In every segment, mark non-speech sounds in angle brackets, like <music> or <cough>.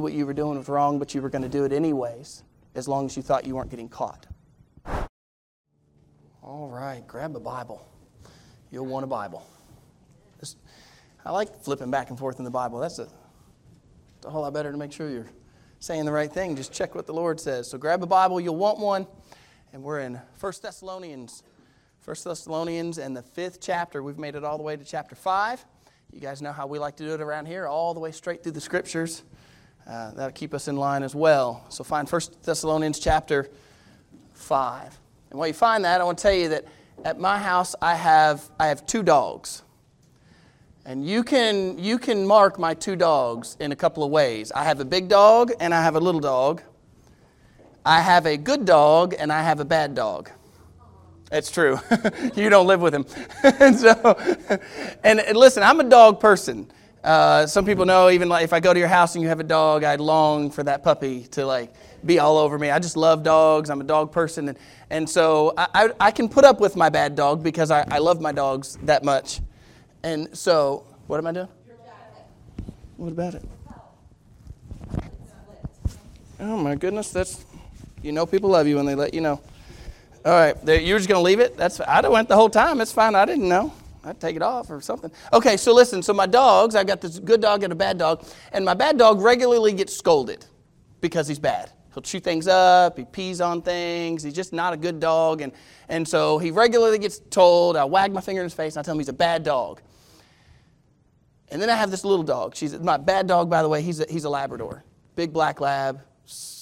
what you were doing was wrong, but you were going to do it anyways, as long as you thought you weren't getting caught. All right, grab a Bible. You'll want a Bible. I like flipping back and forth in the Bible. That's a, it's a whole lot better to make sure you're saying the right thing. Just check what the Lord says. So grab a Bible, you'll want one. And we're in 1 Thessalonians. 1 Thessalonians and the fifth chapter. We've made it all the way to chapter 5. You guys know how we like to do it around here, all the way straight through the scriptures. Uh, that'll keep us in line as well. So find 1 Thessalonians chapter 5. And while you find that, I want to tell you that at my house I have, I have two dogs. And you can, you can mark my two dogs in a couple of ways. I have a big dog and I have a little dog. I have a good dog and I have a bad dog. It's true. <laughs> you don't live with him. and <laughs> so, and, and, listen, I'm a dog person. Uh, some people know even like if I go to your house and you have a dog, I long for that puppy to like be all over me. I just love dogs. I'm a dog person, and and so I, I, I can put up with my bad dog because I, I love my dogs that much. And so, what am I doing? What about it? Oh my goodness, that's you know people love you when they let you know. All right, you're just gonna leave it? That's I went the whole time. It's fine. I didn't know. I'd take it off or something. Okay, so listen. So my dogs, I got this good dog and a bad dog, and my bad dog regularly gets scolded because he's bad. He'll chew things up. He pees on things. He's just not a good dog, and and so he regularly gets told. I wag my finger in his face and I tell him he's a bad dog. And then I have this little dog. She's my bad dog, by the way. He's a, he's a Labrador, big black lab,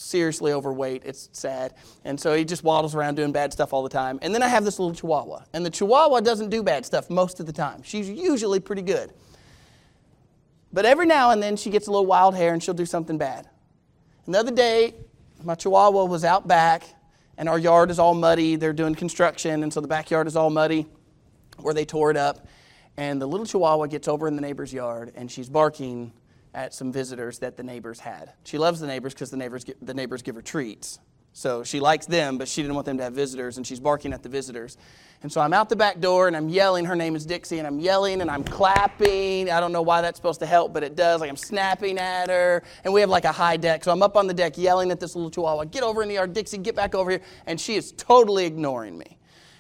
seriously overweight. It's sad. And so he just waddles around doing bad stuff all the time. And then I have this little Chihuahua. And the Chihuahua doesn't do bad stuff most of the time. She's usually pretty good. But every now and then she gets a little wild hair and she'll do something bad. Another day, my Chihuahua was out back and our yard is all muddy. They're doing construction, and so the backyard is all muddy where they tore it up. And the little Chihuahua gets over in the neighbor's yard and she's barking at some visitors that the neighbors had. She loves the neighbors because the neighbors, the neighbors give her treats. So she likes them, but she didn't want them to have visitors, and she's barking at the visitors. And so I'm out the back door and I'm yelling. Her name is Dixie, and I'm yelling and I'm clapping. I don't know why that's supposed to help, but it does. Like I'm snapping at her. And we have like a high deck. So I'm up on the deck yelling at this little chihuahua, Get over in the yard, Dixie, get back over here. And she is totally ignoring me.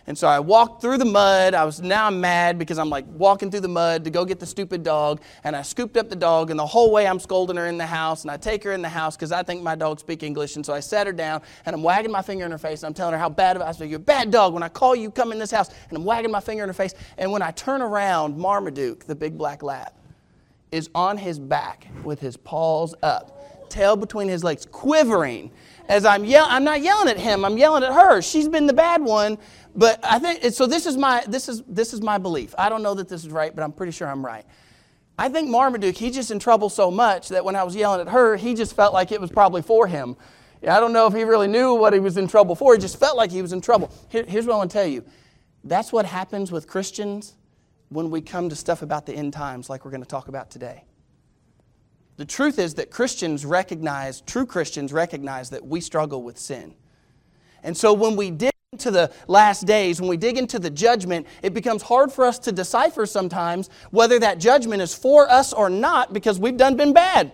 And so I walked through the mud. I was now I'm mad because I'm like walking through the mud to go get the stupid dog. And I scooped up the dog, and the whole way I'm scolding her in the house. And I take her in the house because I think my dog speak English. And so I sat her down, and I'm wagging my finger in her face. And I'm telling her how bad of I said, You're a bad dog. When I call you, come in this house. And I'm wagging my finger in her face. And when I turn around, Marmaduke, the big black lab, is on his back with his paws up, tail between his legs, quivering as I'm yelling. I'm not yelling at him. I'm yelling at her. She's been the bad one, but I think so. This is my this is this is my belief. I don't know that this is right, but I'm pretty sure I'm right. I think Marmaduke, he's just in trouble so much that when I was yelling at her, he just felt like it was probably for him. I don't know if he really knew what he was in trouble for. He just felt like he was in trouble. Here, here's what I want to tell you that's what happens with Christians when we come to stuff about the end times, like we're going to talk about today. The truth is that Christians recognize, true Christians recognize that we struggle with sin. And so when we dig into the last days, when we dig into the judgment, it becomes hard for us to decipher sometimes whether that judgment is for us or not because we've done been bad.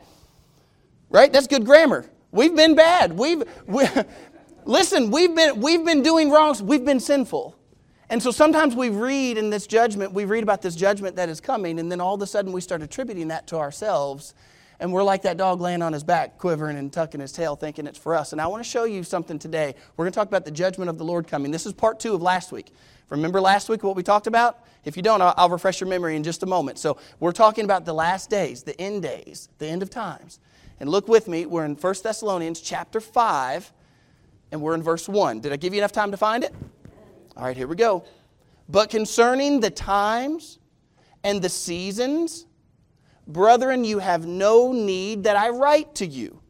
Right? That's good grammar. We've been bad. We've we, <laughs> listen, we've been we've been doing wrongs, we've been sinful. And so sometimes we read in this judgment, we read about this judgment that is coming, and then all of a sudden we start attributing that to ourselves and we're like that dog laying on his back, quivering and tucking his tail, thinking it's for us. And I want to show you something today. We're going to talk about the judgment of the Lord coming. This is part two of last week. Remember last week what we talked about? If you don't, I'll, refresh your memory in just a moment. So we're talking about the last days, the end days, the end of times. And look with me, we're in 1 Thessalonians chapter 5, and we're in verse 1. Did I give you enough time to find it? All right, here we go. But concerning the times and the seasons, Brethren, you have no need that I write to you.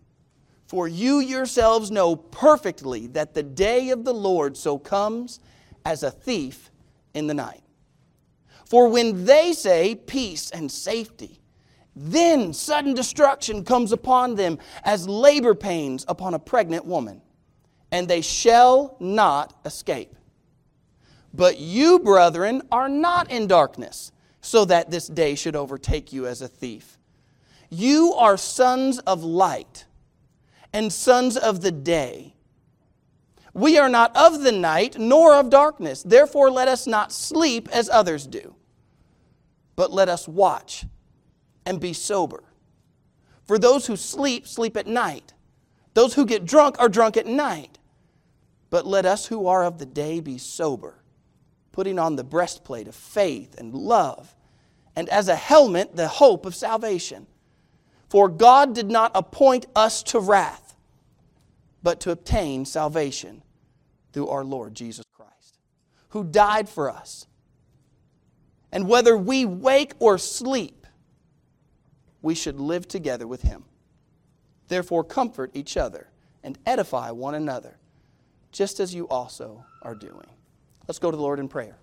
For you yourselves know perfectly that the day of the Lord so comes as a thief in the night. For when they say peace and safety, then sudden destruction comes upon them as labor pains upon a pregnant woman, and they shall not escape. But you, brethren, are not in darkness so that this day should overtake you as a thief. You are sons of light and sons of the day. We are not of the night nor of darkness. Therefore, let us not sleep as others do, but let us watch and be sober. For those who sleep, sleep at night. Those who get drunk are drunk at night. But let us who are of the day be sober, putting on the breastplate of faith and love, and as a helmet, the hope of salvation. For God did not appoint us to wrath, but to obtain salvation through our Lord Jesus Christ, who died for us. And whether we wake or sleep, we should live together with him. Therefore, comfort each other and edify one another, just as you also are doing. Let's go to the Lord in prayer.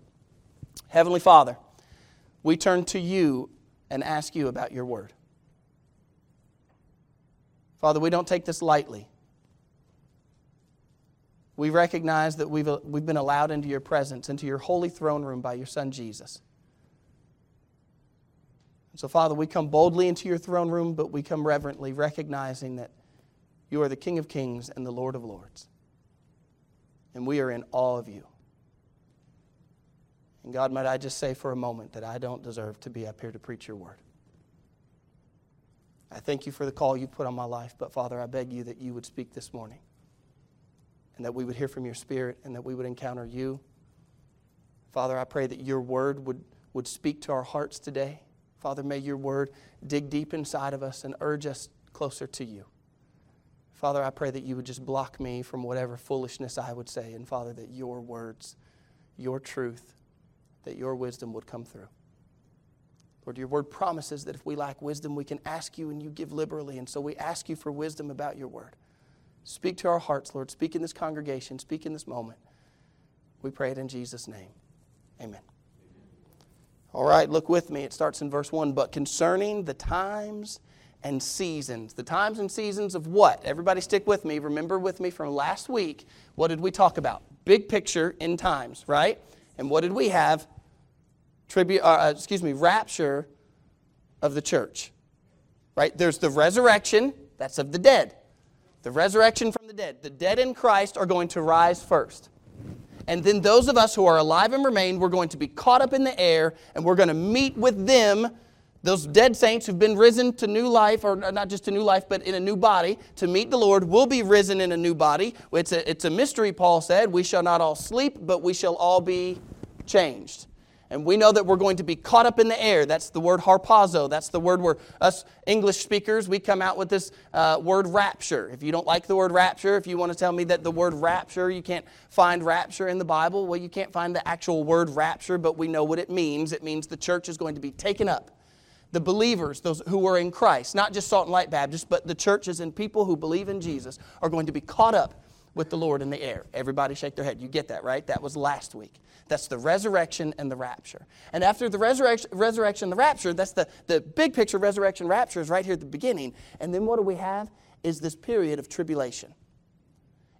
Heavenly Father, we turn to you and ask you about your word. Father, we don't take this lightly. We recognize that we've, we've been allowed into your presence, into your holy throne room by your Son Jesus. So, Father, we come boldly into your throne room, but we come reverently, recognizing that you are the King of kings and the Lord of lords. And we are in awe of you. And God, might I just say for a moment that I don't deserve to be up here to preach your word. I thank you for the call you put on my life, but Father, I beg you that you would speak this morning and that we would hear from your spirit and that we would encounter you. Father, I pray that your word would, would speak to our hearts today. Father, may your word dig deep inside of us and urge us closer to you. Father, I pray that you would just block me from whatever foolishness I would say. And Father, that your words, your truth, that your wisdom would come through. Lord, your word promises that if we lack wisdom, we can ask you and you give liberally. And so we ask you for wisdom about your word. Speak to our hearts, Lord. Speak in this congregation. Speak in this moment. We pray it in Jesus' name. Amen. All right, look with me. It starts in verse 1. But concerning the times and seasons, the times and seasons of what? Everybody stick with me. Remember with me from last week, what did we talk about? Big picture in times, right? And what did we have? Tribu- uh, uh excuse me, rapture of the church. Right? There's the resurrection, that's of the dead. The resurrection from the dead. The dead in Christ are going to rise first. And then those of us who are alive and remain, we're going to be caught up in the air and we're going to meet with them, those dead saints who've been risen to new life, or not just to new life, but in a new body, to meet the Lord, will be risen in a new body. It's a, it's a mystery, Paul said. We shall not all sleep, but we shall all be changed. And we know that we're going to be caught up in the air. That's the word harpazo. That's the word where us English speakers, we come out with this uh, word rapture. If you don't like the word rapture, if you want to tell me that the word rapture, you can't find rapture in the Bible, well, you can't find the actual word rapture, but we know what it means. It means the church is going to be taken up. The believers, those who are in Christ, not just Salt and Light Baptists, but the churches and people who believe in Jesus, are going to be caught up with the Lord in the air. Everybody shake their head. You get that, right? That was last week. That's the resurrection and the rapture. And after the resurrection, resurrection the rapture, that's the, the big picture resurrection rapture is right here at the beginning. And then what do we have? Is this period of tribulation.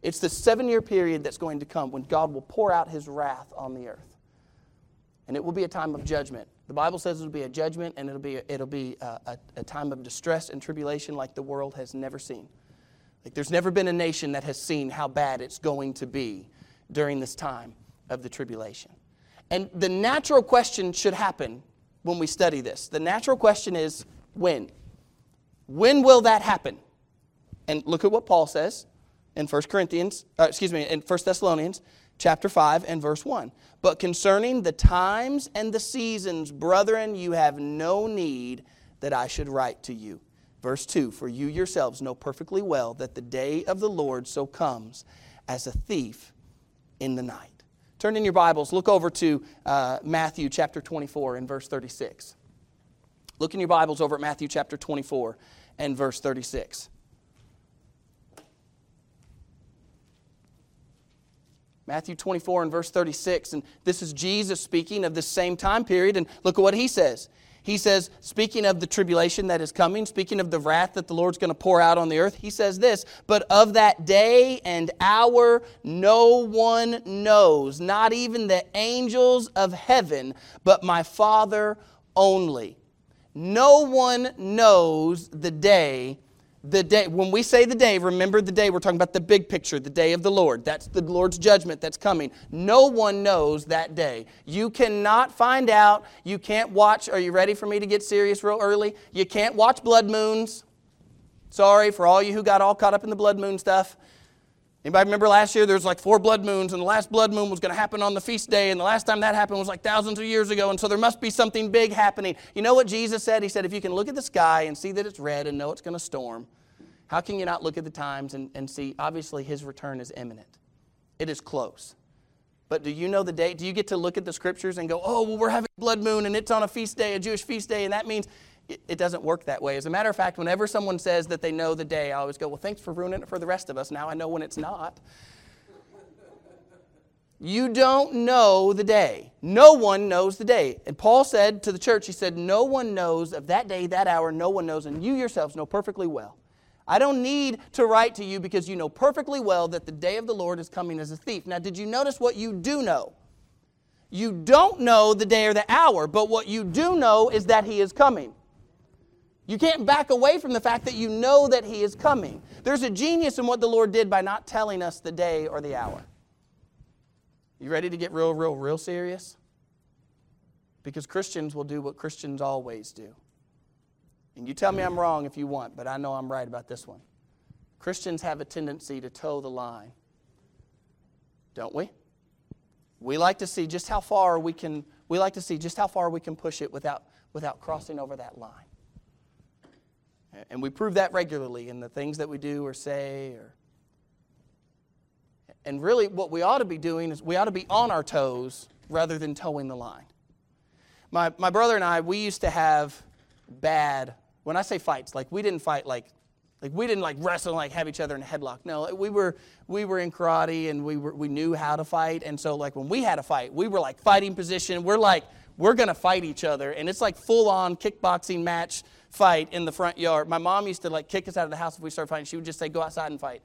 It's the seven year period that's going to come when God will pour out his wrath on the earth. And it will be a time of judgment. The Bible says it'll be a judgment and it'll be, it'll be a, a, a time of distress and tribulation like the world has never seen. Like there's never been a nation that has seen how bad it's going to be during this time of the tribulation. And the natural question should happen when we study this. The natural question is when? When will that happen? And look at what Paul says in 1 Corinthians, uh, excuse me, in 1 Thessalonians chapter 5 and verse 1. But concerning the times and the seasons, brethren, you have no need that I should write to you. Verse 2 For you yourselves know perfectly well that the day of the Lord so comes as a thief in the night. Turn in your Bibles, look over to uh, Matthew chapter 24 and verse 36. Look in your Bibles over at Matthew chapter 24 and verse 36. Matthew 24 and verse 36. And this is Jesus speaking of this same time period. And look at what he says. He says, speaking of the tribulation that is coming, speaking of the wrath that the Lord's going to pour out on the earth, he says this, but of that day and hour no one knows, not even the angels of heaven, but my Father only. No one knows the day the day when we say the day remember the day we're talking about the big picture the day of the lord. That's the lord's judgment that's coming. No one knows that day. You cannot find out. You can't watch. Are you ready for me to get serious real early? You can't watch blood moons. Sorry for all you who got all caught up in the blood moon stuff Anybody remember last year there was like four blood moons, and the last blood moon was going to happen on the feast day, and the last time that happened was like thousands of years ago, and so there must be something big happening. You know what Jesus said? He said, if you can look at the sky and see that it's red and know it's going to storm, how can you not look at the times and, and see, obviously, his return is imminent? It is close. But do you know the date? Do you get to look at the scriptures and go, oh, well, we're having a blood moon, and it's on a feast day, a Jewish feast day, and that means it doesn't work that way. As a matter of fact, whenever someone says that they know the day, I always go, Well, thanks for ruining it for the rest of us. Now I know when it's not. You don't know the day. No one knows the day. And Paul said to the church, He said, No one knows of that day, that hour, no one knows, and you yourselves know perfectly well. I don't need to write to you because you know perfectly well that the day of the Lord is coming as a thief. Now, did you notice what you do know? You don't know the day or the hour, but what you do know is that He is coming. You can't back away from the fact that you know that He is coming. There's a genius in what the Lord did by not telling us the day or the hour. You ready to get real, real, real serious? Because Christians will do what Christians always do. And you tell me I'm wrong if you want, but I know I'm right about this one. Christians have a tendency to toe the line, don't we? We like to see just how far we can we like to see just how far we can push it without without crossing over that line. And we prove that regularly in the things that we do or say. Or... And really, what we ought to be doing is we ought to be on our toes rather than toeing the line. My, my brother and I, we used to have bad, when I say fights, like we didn't fight like like we didn't like wrestle and like have each other in a headlock. No, we were we were in karate and we were we knew how to fight. And so like when we had a fight, we were like fighting position. We're like we're gonna fight each other, and it's like full on kickboxing match fight in the front yard. My mom used to like kick us out of the house if we started fighting. She would just say, "Go outside and fight."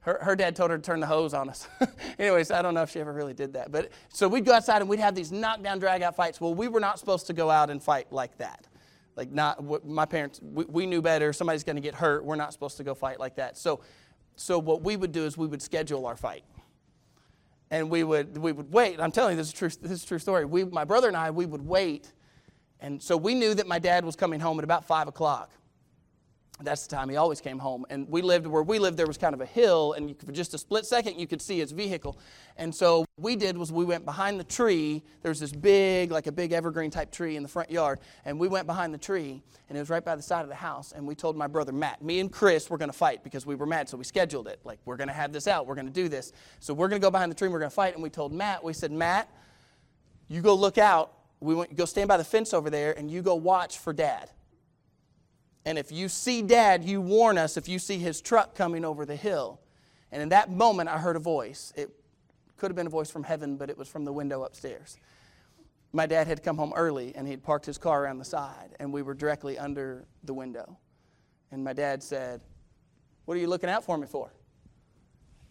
Her, her dad told her to turn the hose on us. <laughs> Anyways, I don't know if she ever really did that. But so we'd go outside and we'd have these knockdown, drag out fights. Well, we were not supposed to go out and fight like that. Like not my parents, we, we knew better. Somebody's going to get hurt. We're not supposed to go fight like that. So, so what we would do is we would schedule our fight and we would we would wait. I'm telling you, this is true. This is true story. We, my brother and I, we would wait and so we knew that my dad was coming home at about 5 o'clock. That's the time he always came home. And we lived where we lived, there was kind of a hill, and for just a split second, you could see his vehicle. And so what we did was we went behind the tree. There's this big, like a big evergreen type tree in the front yard. And we went behind the tree, and it was right by the side of the house. And we told my brother, Matt, me and Chris were going to fight because we were mad. So we scheduled it. Like, we're going to have this out. We're going to do this. So we're going to go behind the tree and we're going to fight. And we told Matt, we said, Matt, you go look out we want go stand by the fence over there and you go watch for dad. And if you see dad, you warn us if you see his truck coming over the hill. And in that moment, I heard a voice. It could have been a voice from heaven, but it was from the window upstairs. My dad had come home early and he'd parked his car around the side, and we were directly under the window. And my dad said, What are you looking out for me for?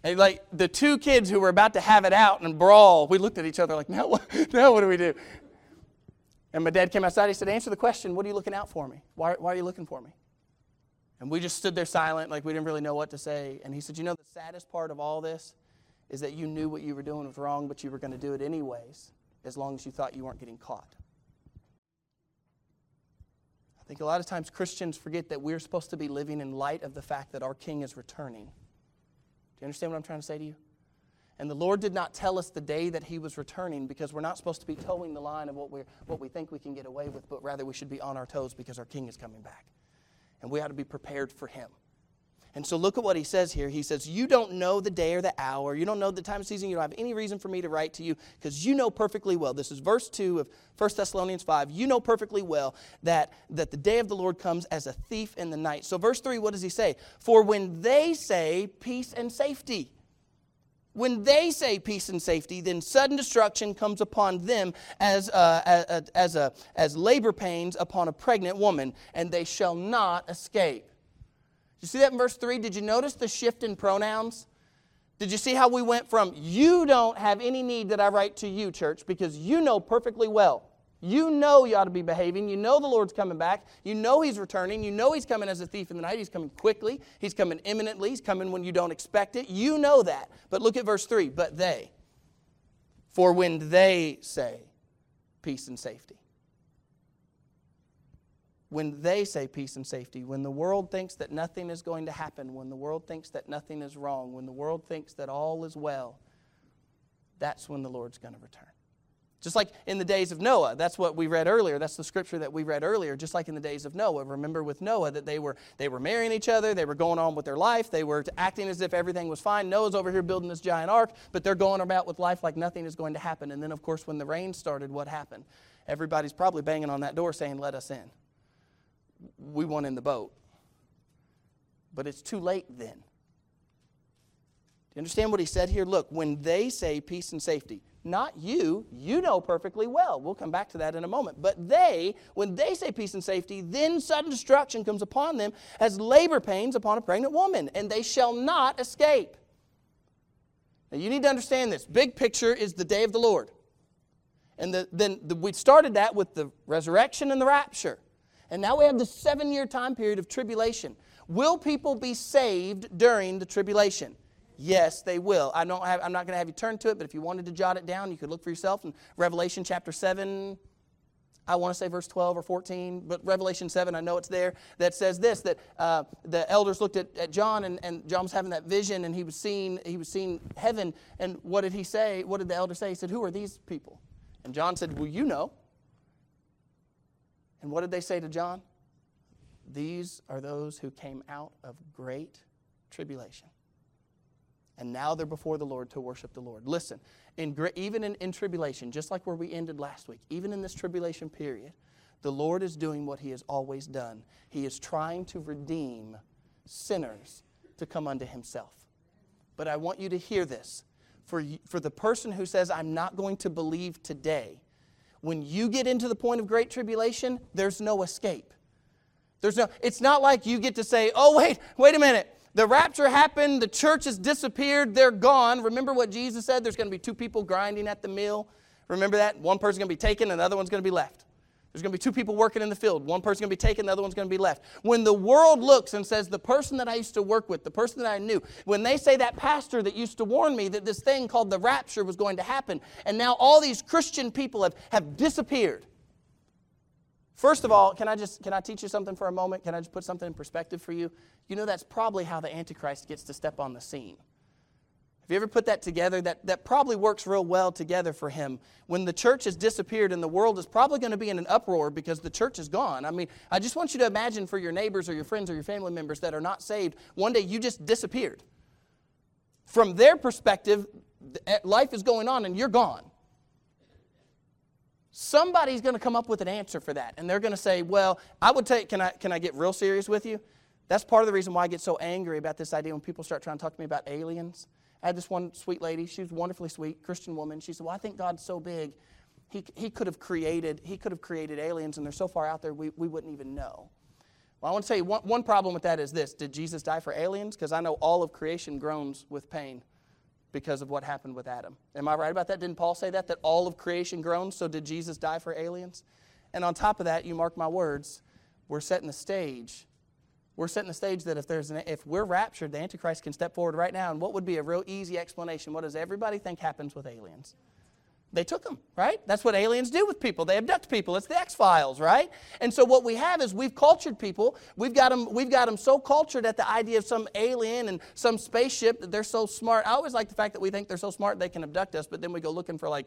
And like the two kids who were about to have it out and brawl, we looked at each other like, now what, <laughs> now what do we do? And my dad came outside. He said, Answer the question. What are you looking out for me? Why, why are you looking for me? And we just stood there silent, like we didn't really know what to say. And he said, You know, the saddest part of all this is that you knew what you were doing was wrong, but you were going to do it anyways, as long as you thought you weren't getting caught. I think a lot of times Christians forget that we're supposed to be living in light of the fact that our King is returning. Do you understand what I'm trying to say to you? And the Lord did not tell us the day that He was returning because we're not supposed to be toeing the line of what, we what we think we can get away with, but rather we should be on our toes because our King is coming back. And we ought to be prepared for Him. And so look at what he says here. He says, You don't know the day or the hour. You don't know the time of season. You don't have any reason for me to write to you because you know perfectly well. This is verse 2 of 1 Thessalonians 5. You know perfectly well that, that the day of the Lord comes as a thief in the night. So, verse 3, what does he say? For when they say peace and safety, when they say peace and safety, then sudden destruction comes upon them as, uh, as, a, as labor pains upon a pregnant woman, and they shall not escape. You see that in verse 3? Did you notice the shift in pronouns? Did you see how we went from, you don't have any need that I write to you, church, because you know perfectly well You know you ought to be behaving. You know the Lord's coming back. You know He's returning. You know He's coming as a thief in the night. He's coming quickly. He's coming imminently. He's coming when you don't expect it. You know that. But look at verse 3 But they, for when they say peace and safety, when they say peace and safety, when the world thinks that nothing is going to happen, when the world thinks that nothing is wrong, when the world thinks that all is well, that's when the Lord's going to return. Just like in the days of Noah, that's what we read earlier. That's the scripture that we read earlier. Just like in the days of Noah, remember with Noah that they were they were marrying each other, they were going on with their life, they were acting as if everything was fine. Noah's over here building this giant ark, but they're going about with life like nothing is going to happen. And then, of course, when the rain started, what happened? Everybody's probably banging on that door saying, "Let us in." We want in the boat, but it's too late then. Do you understand what he said here? Look, when they say peace and safety not you. You know perfectly well. We'll come back to that in a moment. But they, when they say peace and safety, then sudden destruction comes upon them as labor pains upon a pregnant woman, and they shall not escape. Now you need to understand this. Big picture is the day of the Lord. And the, then the, we started that with the resurrection and the rapture. And now we have the seven year time period of tribulation. Will people be saved during the tribulation? Yes, they will. I don't have, I'm not going to have you turn to it, but if you wanted to jot it down, you could look for yourself in Revelation chapter 7. I want to say verse 12 or 14, but Revelation 7, I know it's there, that says this that uh, the elders looked at, at John, and, and John was having that vision, and he was, seeing, he was seeing heaven. And what did he say? What did the elder say? He said, Who are these people? And John said, Well, you know. And what did they say to John? These are those who came out of great tribulation and now they're before the Lord to worship the Lord. Listen, in, even in, in tribulation, just like where we ended last week, even in this tribulation period, the Lord is doing what He has always done. He is trying to redeem sinners to come unto Himself. But I want you to hear this. For, for the person who says, I'm not going to believe today, when you get into the point of great tribulation, there's no escape. There's no, it's not like you get to say, oh, wait, wait a minute. The rapture happened, the church has disappeared, they're gone. Remember what Jesus said? There's going to be two people grinding at the mill. Remember that? One person's going to be taken, another one's going to be left. There's going to be two people working in the field. One person's going to be taken, the other one's going to be left. When the world looks and says, the person that I used to work with, the person that I knew, when they say that pastor that used to warn me that this thing called the rapture was going to happen, and now all these Christian people have, have disappeared, First of all, can I just can I teach you something for a moment? Can I just put something in perspective for you? You know that's probably how the Antichrist gets to step on the scene. Have you ever put that together? That, that probably works real well together for him. When the church has disappeared and the world is probably going to be in an uproar because the church is gone. I mean, I just want you to imagine for your neighbors or your friends or your family members that are not saved, one day you just disappeared. From their perspective, eh, life is going on and you're gone. Somebody's going to come up with an answer for that. And they're going to say, well, I would take, can I, can I get real serious with you? That's part of the reason why I get so angry about this idea when people start trying to talk to me about aliens. I had this one sweet lady, she was wonderfully sweet, Christian woman. She said, Well, I think God's so big, he, he could have created, he could have created aliens, and they're so far out there we, we wouldn't even know. Well, I want to tell you one, one problem with that is this Did Jesus die for aliens? Because I know all of creation groans with pain because of what happened with Adam. Am I right about that? Didn't Paul say that? That all of creation groans, so did Jesus die for aliens? And on top of that, you mark my words, we're setting the stage. We're setting the stage that if there's an, if we're raptured, the Antichrist can step forward right now. And what would be a real easy explanation? What does everybody think happens with aliens? They took them, right? That's what aliens do with people. They abduct people. It's the X Files, right? And so what we have is we've cultured people. We've got them. We've got them so cultured at the idea of some alien and some spaceship that they're so smart. I always like the fact that we think they're so smart they can abduct us, but then we go looking for like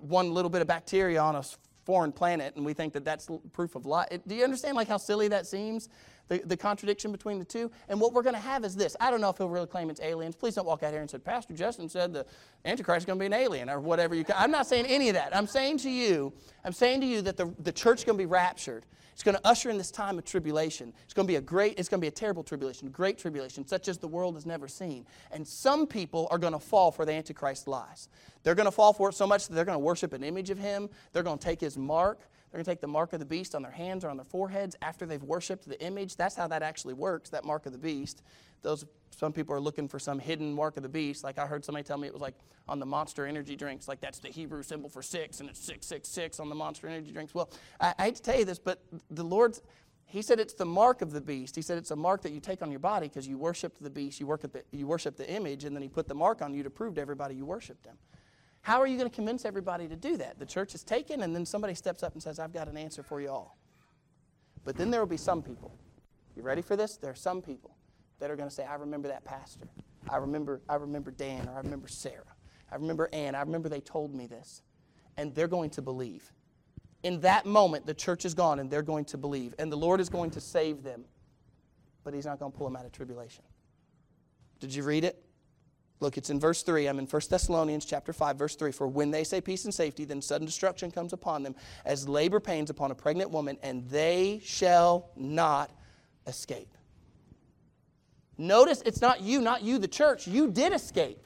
one little bit of bacteria on a foreign planet, and we think that that's proof of life. Do you understand like how silly that seems? The, the contradiction between the two. And what we're going to have is this. I don't know if he'll really claim it's aliens. Please don't walk out here and say, Pastor Justin said the Antichrist is going to be an alien or whatever you can. I'm not saying any of that. I'm saying to you, I'm saying to you that the, the church is going to be raptured. It's going to usher in this time of tribulation. It's going to be a great, it's going to be a terrible tribulation, great tribulation, such as the world has never seen. And some people are going to fall for the Antichrist lies. They're going to fall for it so much that they're going to worship an image of him. They're going to take his mark. They're going to take the mark of the beast on their hands or on their foreheads after they've worshiped the image. That's how that actually works, that mark of the beast. Those some people are looking for some hidden mark of the beast. Like I heard somebody tell me it was like on the monster energy drinks, like that's the Hebrew symbol for six, and it's 666 on the monster energy drinks. Well, I, I hate to tell you this, but the Lord's he said it's the mark of the beast. He said it's a mark that you take on your body because you worshiped the beast, you, work the, you worship the image, and then he put the mark on you to prove to everybody you worshiped him. How are you going to convince everybody to do that? The church is taken, and then somebody steps up and says, I've got an answer for you all. But then there will be some people. You ready for this? There are some people that are going to say, I remember that pastor. I remember, I remember Dan, or I remember Sarah. I remember Ann. I remember they told me this. And they're going to believe in that moment, the church is gone and they're going to believe. And the Lord is going to save them. But He's not going to pull them out of tribulation. Did you read it? Look, it's in verse 3. I'm in 1 Thessalonians chapter 5, verse 3. For when they say peace and safety, then sudden destruction comes upon them as labor pains upon a pregnant woman, and they shall not escape. Notice it's not you, not you, the church. You did escape.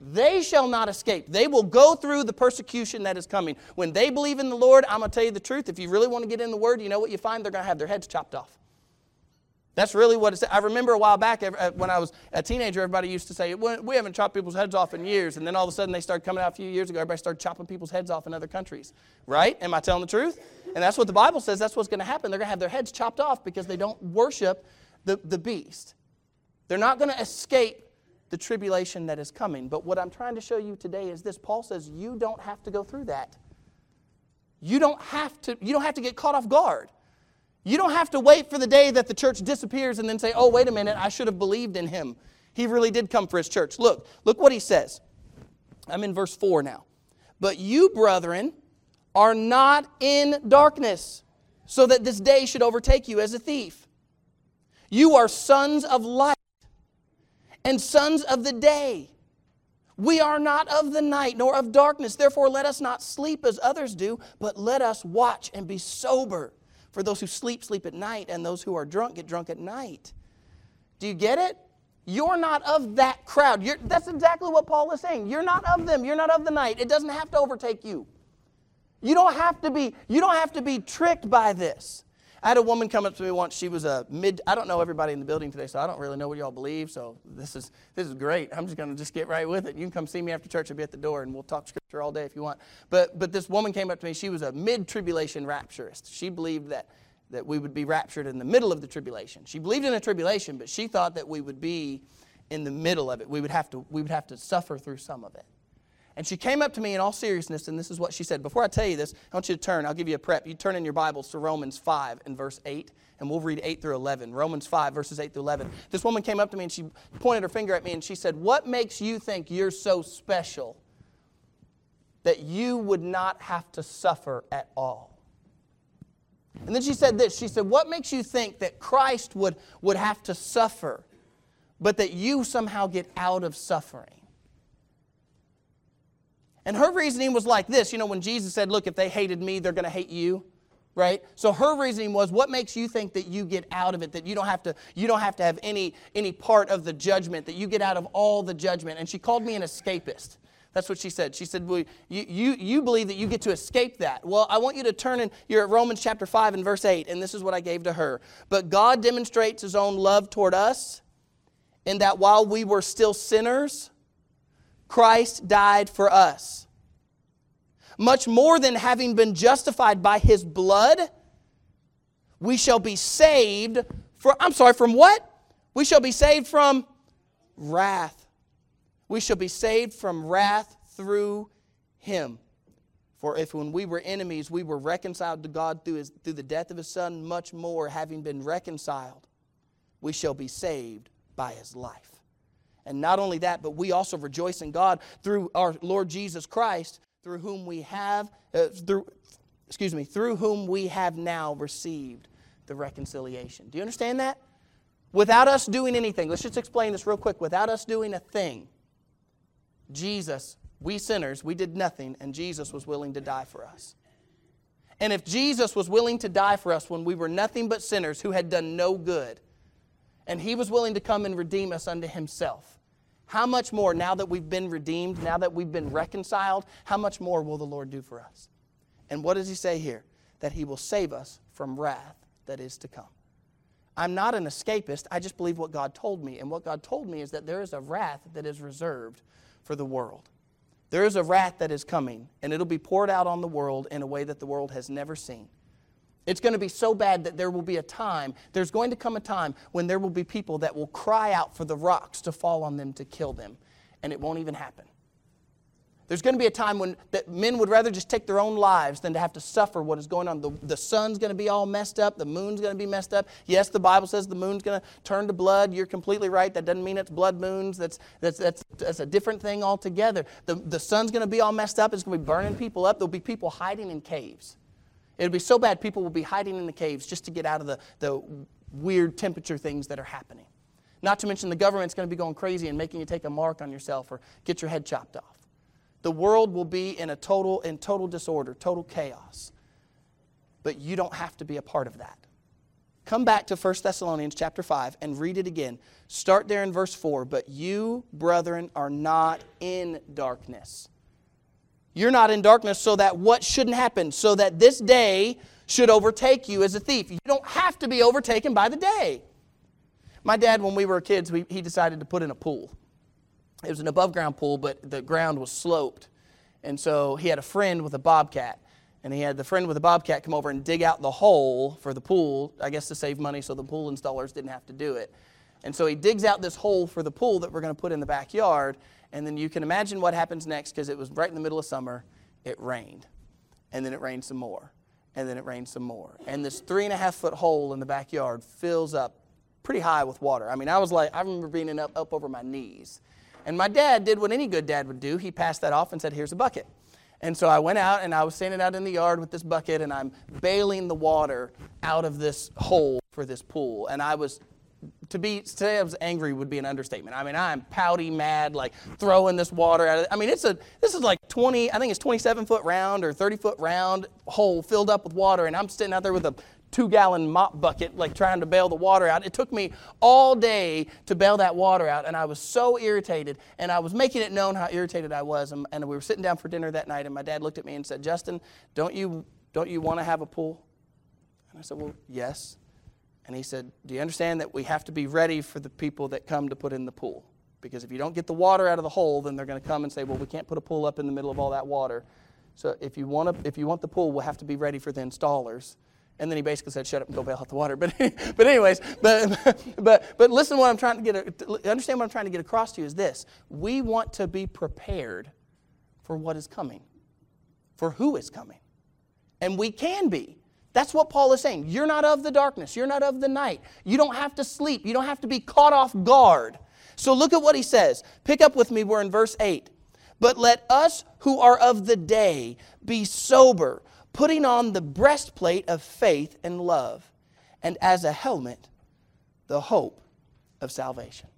They shall not escape. They will go through the persecution that is coming. When they believe in the Lord, I'm going to tell you the truth. If you really want to get in the Word, you know what you find? They're going to have their heads chopped off. That's really what it's. I remember a while back uh, when I was a teenager, everybody used to say, We haven't chopped people's heads off in years. And then all of a sudden they started coming out a few years ago, everybody started chopping people's heads off in other countries. Right? Am I telling the truth? And that's what the Bible says. That's what's going to happen. They're going to have their heads chopped off because they don't worship the, the beast. They're not going to escape the tribulation that is coming. But what I'm trying to show you today is this Paul says you don't have to go through that. You don't have to, you don't have to get caught off guard. You don't have to wait for the day that the church disappears and then say, oh, wait a minute, I should have believed in him. He really did come for his church. Look, look what he says. I'm in verse 4 now. But you, brethren, are not in darkness, so that this day should overtake you as a thief. You are sons of light and sons of the day. We are not of the night nor of darkness. Therefore, let us not sleep as others do, but let us watch and be sober. For those who sleep, sleep at night, and those who are drunk, get drunk at night. Do you get it? You're not of that crowd. You're, that's exactly what Paul is saying. You're not of them. You're not of the night. It doesn't have to overtake you. You don't have to be, you don't have to be tricked by this. I had a woman come up to me once. She was a mid. I don't know everybody in the building today, so I don't really know what y'all believe. So this is this is great. I'm just to just get right with it. You can come see me after church. I'll be at the door, and we'll talk scripture all day if you want. But but this woman came up to me. She was a mid tribulation rapturist. She believed that that we would be raptured in the middle of the tribulation. She believed in the tribulation, but she thought that we would be in the middle of it. We would have to we would have to suffer through some of it. And she came up to me in all seriousness, and this is what she said. Before I tell you this, I want you to turn. I'll give you a prep. You turn in your Bibles to Romans 5 and verse 8, and we'll read 8 through 11. Romans 5, verses 8 through 11. This woman came up to me and she pointed her finger at me and she said, What makes you think you're so special that you would not have to suffer at all? And then she said this She said, What makes you think that Christ would, would have to suffer, but that you somehow get out of suffering? And her reasoning was like this you know, when Jesus said, Look, if they hated me, they're going to hate you. Right? So her reasoning was, what makes you think that you get out of it, that you don't have to, you don't have to have any, any part of the judgment, that you get out of all the judgment? And she called me an escapist. That's what she said. She said, well, you, you, you believe that you get to escape that. Well, I want you to turn in, you're at Romans chapter 5 and verse 8, and this is what I gave to her. But God demonstrates his own love toward us in that while we were still sinners, Christ died for us. Much more than having been justified by his blood, we shall be saved from, I'm sorry, from what? We shall be saved from wrath. We shall be saved from wrath through him. For if when we were enemies, we were reconciled to God through, his, through the death of his Son, much more, having been reconciled, we shall be saved by his life. And not only that, but we also rejoice in God through our Lord Jesus Christ, through whom we have, uh, through, excuse me, through whom we have now received the reconciliation. Do you understand that? Without us doing anything, let's just explain this real quick. Without us doing a thing, Jesus, we sinners, we did nothing, and Jesus was willing to die for us. And if Jesus was willing to die for us when we were nothing but sinners who had done no good, and he was willing to come and redeem us unto himself. How much more, now that we've been redeemed, now that we've been reconciled, how much more will the Lord do for us? And what does he say here? that he will save us from wrath that is to come. I'm not an escapist. I just believe what God told me. And what God told me is that there is a wrath that is reserved for the world. There is a wrath that is coming, and it'll be poured out on the world in a way that the world has never seen. It's going to be so bad that there will be a time, there's going to come a time when there will be people that will cry out for the rocks to fall on them to kill them, and it won't even happen. There's going to be a time when that men would rather just take their own lives than to have to suffer what is going on. The, the sun's going to be all messed up. The moon's going to be messed up. Yes, the Bible says the moon's going to turn to blood. You're completely right. That doesn't mean it's blood moons. That's, that's, that's, that's a different thing altogether. The, the sun's going to be all messed up. It's going to be burning people up. There'll be people hiding in caves. It'll be so bad people will be hiding in the caves just to get out of the, the weird temperature things that are happening. Not to mention the government's going to be going crazy and making you take a mark on yourself or get your head chopped off the world will be in a total in total disorder, total chaos. But you don't have to be a part of that. Come back to 1 Thessalonians chapter 5 and read it again. Start there in verse 4. But you, brethren, are not in darkness. You're not in darkness so that what shouldn't happen, so that this day should overtake you as a thief. You don't have to be overtaken by the day. My dad, when we were kids, we, he decided to put in a pool. It was an above ground pool, but the ground was sloped. And so he had a friend with a bobcat. And he had the friend with the bobcat come over and dig out the hole for the pool, I guess to save money so the pool installers didn't have to do it. And so he digs out this hole for the pool that we're going to put in the backyard. And then you can imagine what happens next because it was right in the middle of summer. It rained. And then it rained some more. And then it rained some more. And this three and a half foot hole in the backyard fills up pretty high with water. I mean, I was like, I remember being up, up over my knees. And my dad did what any good dad would do. He passed that off and said, Here's a bucket. And so I went out and I was standing out in the yard with this bucket and I'm bailing the water out of this hole for this pool. And I was to be to say I was angry would be an understatement. I mean, I'm pouty mad, like throwing this water out. I mean, it's a this is like 20, I think it's 27 foot round or 30 foot round hole filled up with water, and I'm sitting out there with a two gallon mop bucket, like trying to bail the water out. It took me all day to bail that water out, and I was so irritated. And I was making it known how irritated I was. And, and we were sitting down for dinner that night, and my dad looked at me and said, Justin, don't you, don't you want to have a pool? And I said, Well, yes. And he said, Do you understand that we have to be ready for the people that come to put in the pool? Because if you don't get the water out of the hole, then they're going to come and say, Well, we can't put a pool up in the middle of all that water. So if you want, to, if you want the pool, we'll have to be ready for the installers. And then he basically said, "Shut up and go bail out the water." <laughs> But, but anyways, but, <laughs> but, but listen. What I'm trying to get, understand what I'm trying to get across to you is this: we want to be prepared for what is coming, for who is coming, and we can be. That's what Paul is saying. You're not of the darkness. You're not of the night. You don't have to sleep. You don't have to be caught off guard. So look at what he says. Pick up with me. We're in verse eight. But let us who are of the day be sober putting on the breastplate of faith and love, and as a helmet, the hope of salvation.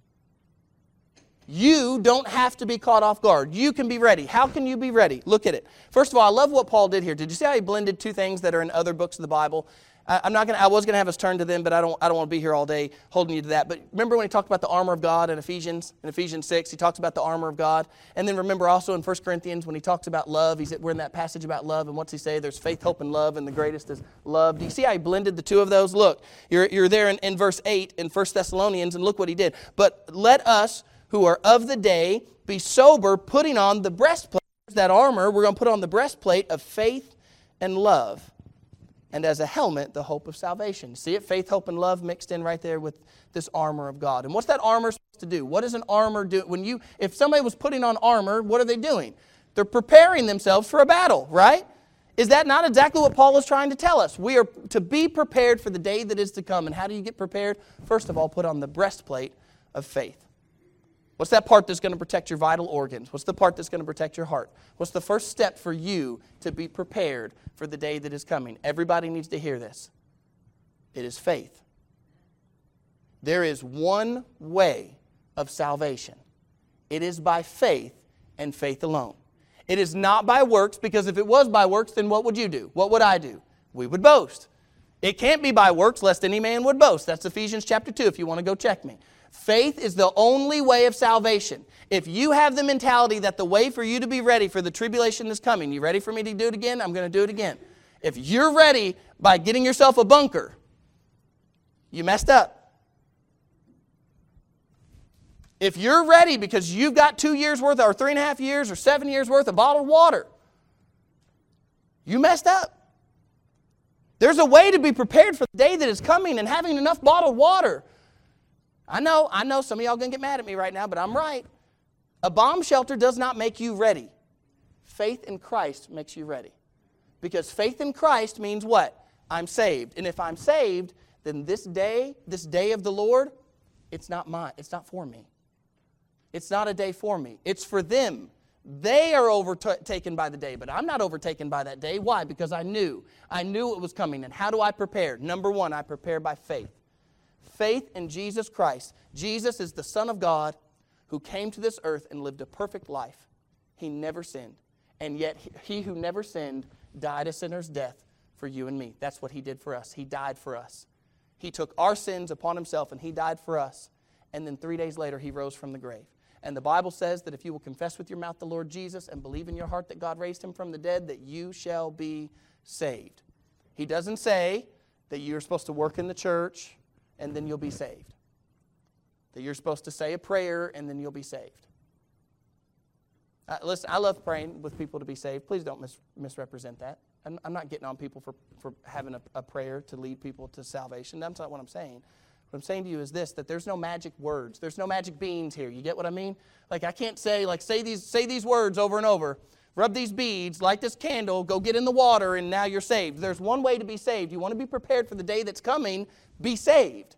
You don't have to be caught off guard. You can be ready. How can you be ready? Look at it. First of all, I love what Paul did here. Did you see how he blended two things that are in other books of the Bible? I, am not gonna, I was going to have us turn to them, but I don't, I don't want to be here all day holding you to that. But remember when he talked about the armor of God in Ephesians, in Ephesians 6, he talks about the armor of God. And then remember also in 1 Corinthians when he talks about love, he's, we're in that passage about love, and what's he say? There's faith, hope, and love, and the greatest is love. Do you see how he blended the two of those? Look, you're, you're there in, in verse 8 in 1 Thessalonians, and look what he did. But let us who are of the day be sober, putting on the breastplate, that armor, we're going to put on the breastplate of faith and love and as a helmet, the hope of salvation. See it? Faith, hope, and love mixed in right there with this armor of God. And what's that armor supposed to do? What does an armor do? When you, if somebody was putting on armor, what are they doing? They're preparing themselves for a battle, right? Is that not exactly what Paul is trying to tell us? We are to be prepared for the day that is to come. And how do you get prepared? First of all, put on the breastplate of faith. What's that part that's going to protect your vital organs? What's the part that's going to protect your heart? What's the first step for you to be prepared for the day that is coming? Everybody needs to hear this. It is faith. There is one way of salvation. It is by faith and faith alone. It is not by works, because if it was by works, then what would you do? What would I do? We would boast. It can't be by works, lest any man would boast. That's Ephesians chapter 2, if you want to go check me. Faith is the only way of salvation. If you have the mentality that the way for you to be ready for the tribulation is coming, you ready for me to do it again? I'm going to do it again. If you're ready by getting yourself a bunker, you messed up. If you're ready because you've got two years worth, or three and a half years, or seven years worth of bottled water, you messed up. There's a way to be prepared for the day that is coming and having enough bottled water. I know, I know some of y'all gonna get mad at me right now, but I'm right. A bomb shelter does not make you ready. Faith in Christ makes you ready. Because faith in Christ means what? I'm saved. And if I'm saved, then this day, this day of the Lord, it's not mine. It's not for me. It's not a day for me. It's for them. They are overtaken by the day, but I'm not overtaken by that day. Why? Because I knew. I knew it was coming. And how do I prepare? Number one, I prepare by faith. Faith in Jesus Christ. Jesus is the Son of God who came to this earth and lived a perfect life. He never sinned. And yet, he who never sinned died a sinner's death for you and me. That's what he did for us. He died for us. He took our sins upon himself and he died for us. And then three days later, he rose from the grave. And the Bible says that if you will confess with your mouth the Lord Jesus and believe in your heart that God raised him from the dead, that you shall be saved. He doesn't say that you're supposed to work in the church and then you'll be saved. That you're supposed to say a prayer and then you'll be saved. Uh, listen, I love praying with people to be saved. Please don't mis- misrepresent that. I'm, I'm, not getting on people for, for having a, a prayer to lead people to salvation. That's not what I'm saying. What I'm saying to you is this that there's no magic words. There's no magic beans here. You get what I mean? Like I can't say like say these say these words over and over. Rub these beads, light this candle, go get in the water and now you're saved. There's one way to be saved. You want to be prepared for the day that's coming, be saved.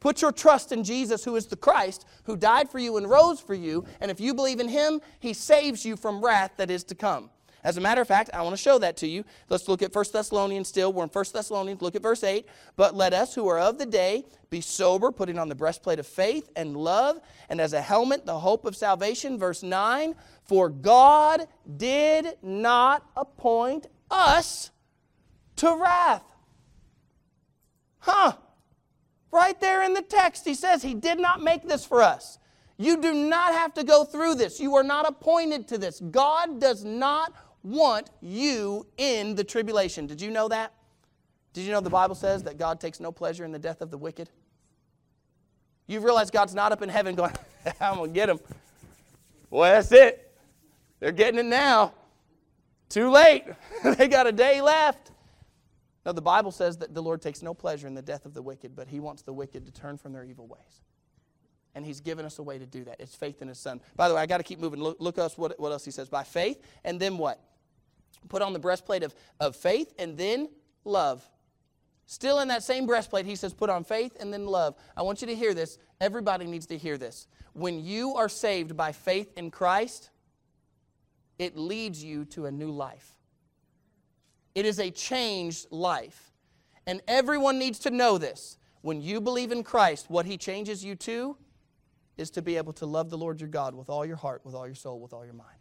Put your trust in Jesus, who is the Christ, who died for you and rose for you. And if you believe in him, he saves you from wrath that is to come. As a matter of fact, I want to show that to you. Let's look at 1 Thessalonians still. We're in 1 Thessalonians. Look at verse 8. But let us who are of the day be sober, putting on the breastplate of faith and love, and as a helmet, the hope of salvation. Verse 9. For God did not appoint us to wrath. Huh. Right there in the text, he says he did not make this for us. You do not have to go through this. You are not appointed to this. God does not want you in the tribulation. Did you know that? Did you know the Bible says that God takes no pleasure in the death of the wicked? You realize God's not up in heaven going, <laughs> I'm going to get them. Well, that's it. They're getting it now. Too late. <laughs> they got a day left. Now, the Bible says that the Lord takes no pleasure in the death of the wicked, but He wants the wicked to turn from their evil ways. And He's given us a way to do that. It's faith in His Son. By the way, I got to keep moving. Look, look us what, what else He says. By faith, and then what? Put on the breastplate of, of faith, and then love. Still in that same breastplate, He says, put on faith and then love. I want you to hear this. Everybody needs to hear this. When you are saved by faith in Christ, it leads you to a new life. It is a changed life. And everyone needs to know this. When you believe in Christ, what He changes you to is to be able to love the Lord your God with all your heart, with all your soul, with all your mind.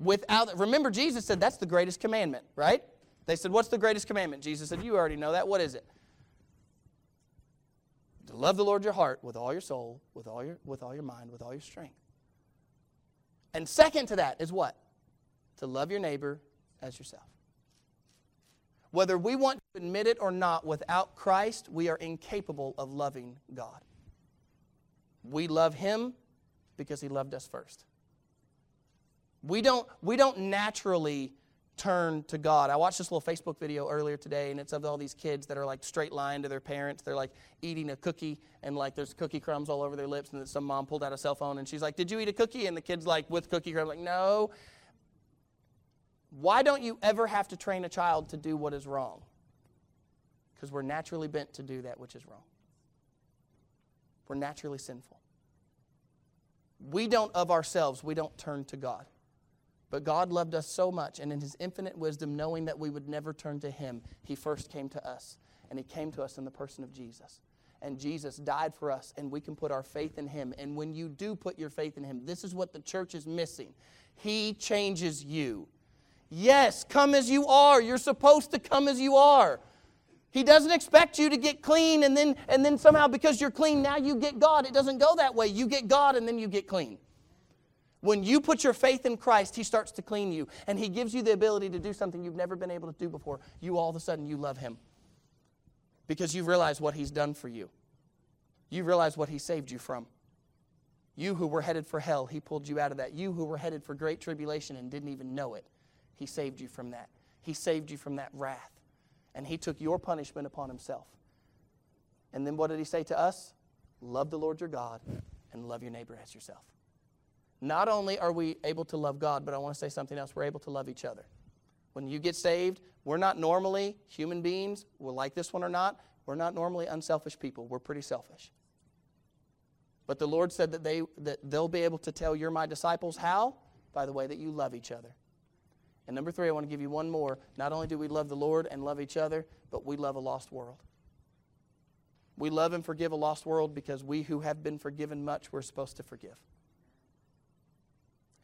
Without, remember, Jesus said that's the greatest commandment, right? They said, What's the greatest commandment? Jesus said, You already know that. What is it? To love the Lord your heart with all your soul, with all your, with all your mind, with all your strength. And second to that is what? To love your neighbor as yourself. Whether we want to admit it or not, without Christ, we are incapable of loving God. We love Him because He loved us first. We don't, we don't naturally turn to God. I watched this little Facebook video earlier today, and it's of all these kids that are like straight line to their parents. They're like eating a cookie, and like there's cookie crumbs all over their lips, and then some mom pulled out a cell phone, and she's like, "Did you eat a cookie?" And the kid's like, "With cookie crumbs," like, "No." Why don't you ever have to train a child to do what is wrong? Because we're naturally bent to do that which is wrong. We're naturally sinful. We don't, of ourselves, we don't turn to God. But God loved us so much, and in His infinite wisdom, knowing that we would never turn to Him, He first came to us. And He came to us in the person of Jesus. And Jesus died for us, and we can put our faith in Him. And when you do put your faith in Him, this is what the church is missing He changes you. Yes, come as you are. You're supposed to come as you are. He doesn't expect you to get clean and then, and then somehow because you're clean, now you get God. It doesn't go that way. You get God and then you get clean. When you put your faith in Christ, He starts to clean you and He gives you the ability to do something you've never been able to do before. You all of a sudden, you love Him because you realize what He's done for you. You realize what He saved you from. You who were headed for hell, He pulled you out of that. You who were headed for great tribulation and didn't even know it, He saved you from that. He saved you from that wrath. And He took your punishment upon Himself. And then what did He say to us? Love the Lord your God and love your neighbor as yourself. Not only are we able to love God, but I want to say something else. We're able to love each other. When you get saved, we're not normally human beings, we'll like this one or not, we're not normally unselfish people. We're pretty selfish. But the Lord said that, they, that they'll be able to tell you're my disciples. How? By the way that you love each other. And number three, I want to give you one more. Not only do we love the Lord and love each other, but we love a lost world. We love and forgive a lost world because we who have been forgiven much, we're supposed to forgive.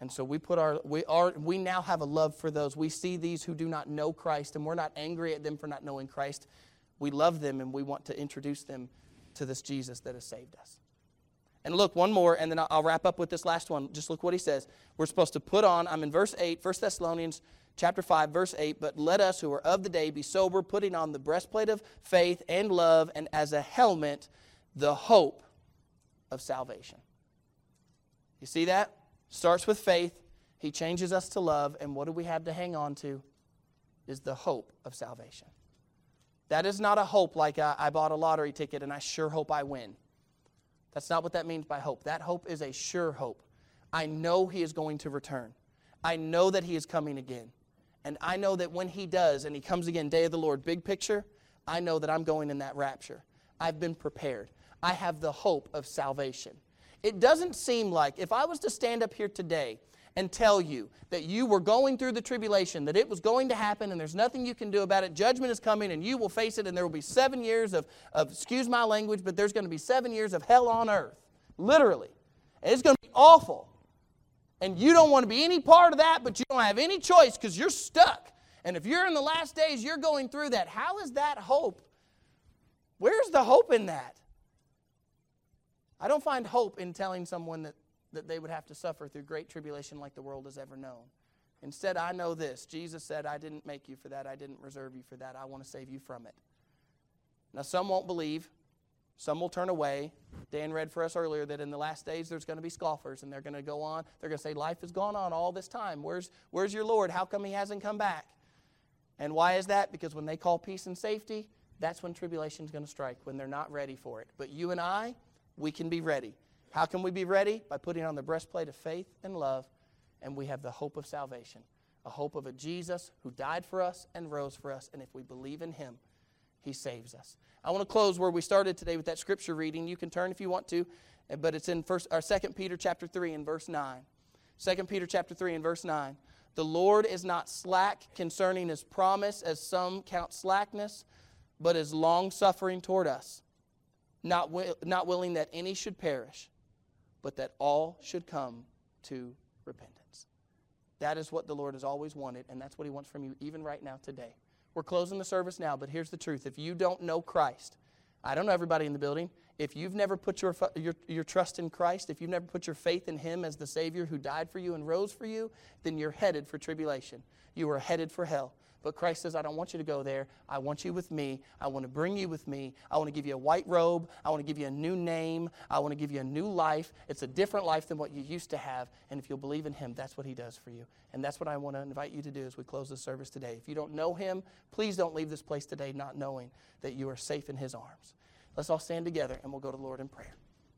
And so we put our we are we now have a love for those. We see these who do not know Christ and we're not angry at them for not knowing Christ. We love them and we want to introduce them to this Jesus that has saved us. And look, one more, and then I'll wrap up with this last one. Just look what he says. We're supposed to put on, I'm in verse 8, 1 Thessalonians chapter 5, verse 8, but let us who are of the day be sober, putting on the breastplate of faith and love, and as a helmet, the hope of salvation. You see that? Starts with faith. He changes us to love. And what do we have to hang on to? Is the hope of salvation. That is not a hope like I, I bought a lottery ticket and I sure hope I win. That's not what that means by hope. That hope is a sure hope. I know He is going to return. I know that He is coming again. And I know that when He does, and He comes again, day of the Lord, big picture, I know that I'm going in that rapture. I've been prepared. I have the hope of salvation. It doesn't seem like, if I was to stand up here today and tell you that you were going through the tribulation, that it was going to happen and there's nothing you can do about it, judgment is coming and you will face it, and there will be seven years of, of excuse my language, but there's going to be seven years of hell on earth. Literally. And it's going to be awful. And you don't want to be any part of that, but you don't have any choice because you're stuck. And if you're in the last days, you're going through that. How is that hope? Where's the hope in that? I don't find hope in telling someone that, that they would have to suffer through great tribulation like the world has ever known. Instead, I know this Jesus said, I didn't make you for that. I didn't reserve you for that. I want to save you from it. Now, some won't believe. Some will turn away. Dan read for us earlier that in the last days there's going to be scoffers and they're going to go on. They're going to say, Life has gone on all this time. Where's, where's your Lord? How come he hasn't come back? And why is that? Because when they call peace and safety, that's when tribulation is going to strike, when they're not ready for it. But you and I, we can be ready. How can we be ready? By putting on the breastplate of faith and love, and we have the hope of salvation, a hope of a Jesus who died for us and rose for us, and if we believe in him, he saves us. I want to close where we started today with that scripture reading. You can turn if you want to, eh, but it's in first or 2 Peter chapter 3 and verse 9. 2 Peter chapter 3 and verse 9. The Lord is not slack concerning his promise, as some count slackness, but is long suffering toward us not, wi- not willing that any should perish, but that all should come to repentance. That is what the Lord has always wanted, and that's what He wants from you even right now today. We're closing the service now, but here's the truth. If you don't know Christ, I don't know everybody in the building. If you've never put your, your, your trust in Christ, if you've never put your faith in Him as the Savior who died for you and rose for you, then you're headed for tribulation. You are headed for hell. But Christ says, I don't want you to go there. I want you with me. I want to bring you with me. I want to give you a white robe. I want to give you a new name. I want to give you a new life. It's a different life than what you used to have. And if you'll believe in Him, that's what He does for you. And that's what I want to invite you to do as we close the service today. If you don't know Him, please don't leave this place today not knowing that you are safe in His arms. Let's all stand together and we'll go to the Lord in prayer.